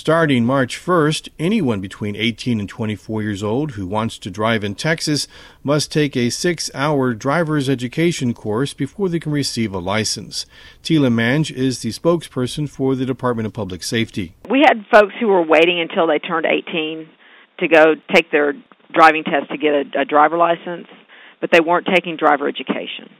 Starting March 1st, anyone between 18 and 24 years old who wants to drive in Texas must take a six hour driver's education course before they can receive a license. Tela Mange is the spokesperson for the Department of Public Safety. We had folks who were waiting until they turned 18 to go take their driving test to get a, a driver license, but they weren't taking driver education.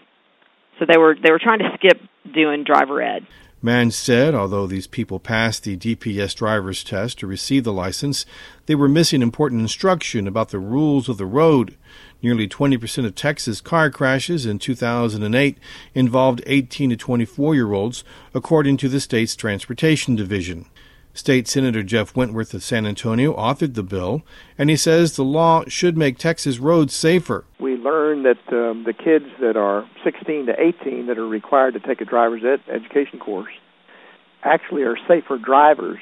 So they were they were trying to skip doing driver ed. Mange said although these people passed the DPS driver's test to receive the license, they were missing important instruction about the rules of the road. Nearly 20% of Texas car crashes in 2008 involved 18 to 24 year olds, according to the state's Transportation Division. State Senator Jeff Wentworth of San Antonio authored the bill, and he says the law should make Texas roads safer. We learned that um, the kids that are 16 to 18 that are required to take a driver's ed- education course actually are safer drivers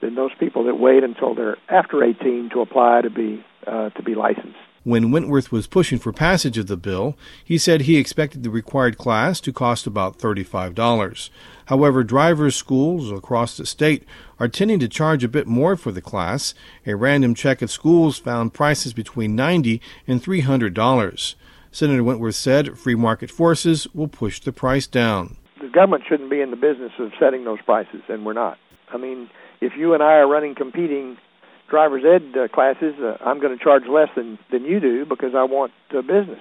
than those people that wait until they're after 18 to apply to be uh, to be licensed. When Wentworth was pushing for passage of the bill, he said he expected the required class to cost about $35. However, drivers' schools across the state are tending to charge a bit more for the class. A random check of schools found prices between 90 and $300. Senator Wentworth said free market forces will push the price down. The government shouldn't be in the business of setting those prices, and we're not. I mean, if you and I are running competing driver's ed uh, classes, uh, I'm going to charge less than, than you do because I want uh, business.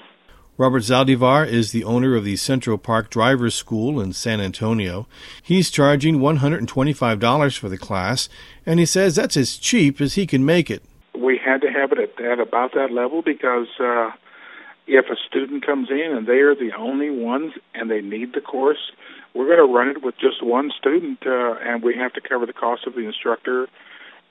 Robert Zaldivar is the owner of the Central Park Drivers School in San Antonio. He's charging $125 for the class, and he says that's as cheap as he can make it. We had to have it at, at about that level because uh, if a student comes in and they are the only ones and they need the course, we're going to run it with just one student, uh, and we have to cover the cost of the instructor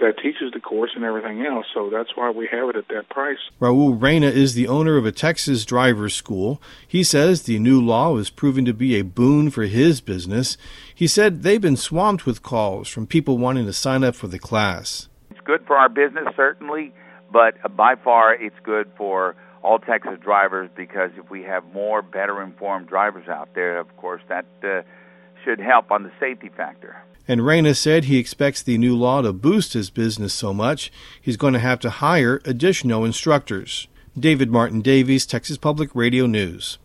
that teaches the course and everything else. So that's why we have it at that price. Raul Reyna is the owner of a Texas driver's school. He says the new law is proving to be a boon for his business. He said they've been swamped with calls from people wanting to sign up for the class. It's good for our business, certainly, but by far it's good for all Texas drivers because if we have more better informed drivers out there, of course, that uh, should help on the safety factor. And Reyna said he expects the new law to boost his business so much he's going to have to hire additional instructors. David Martin Davies, Texas Public Radio News.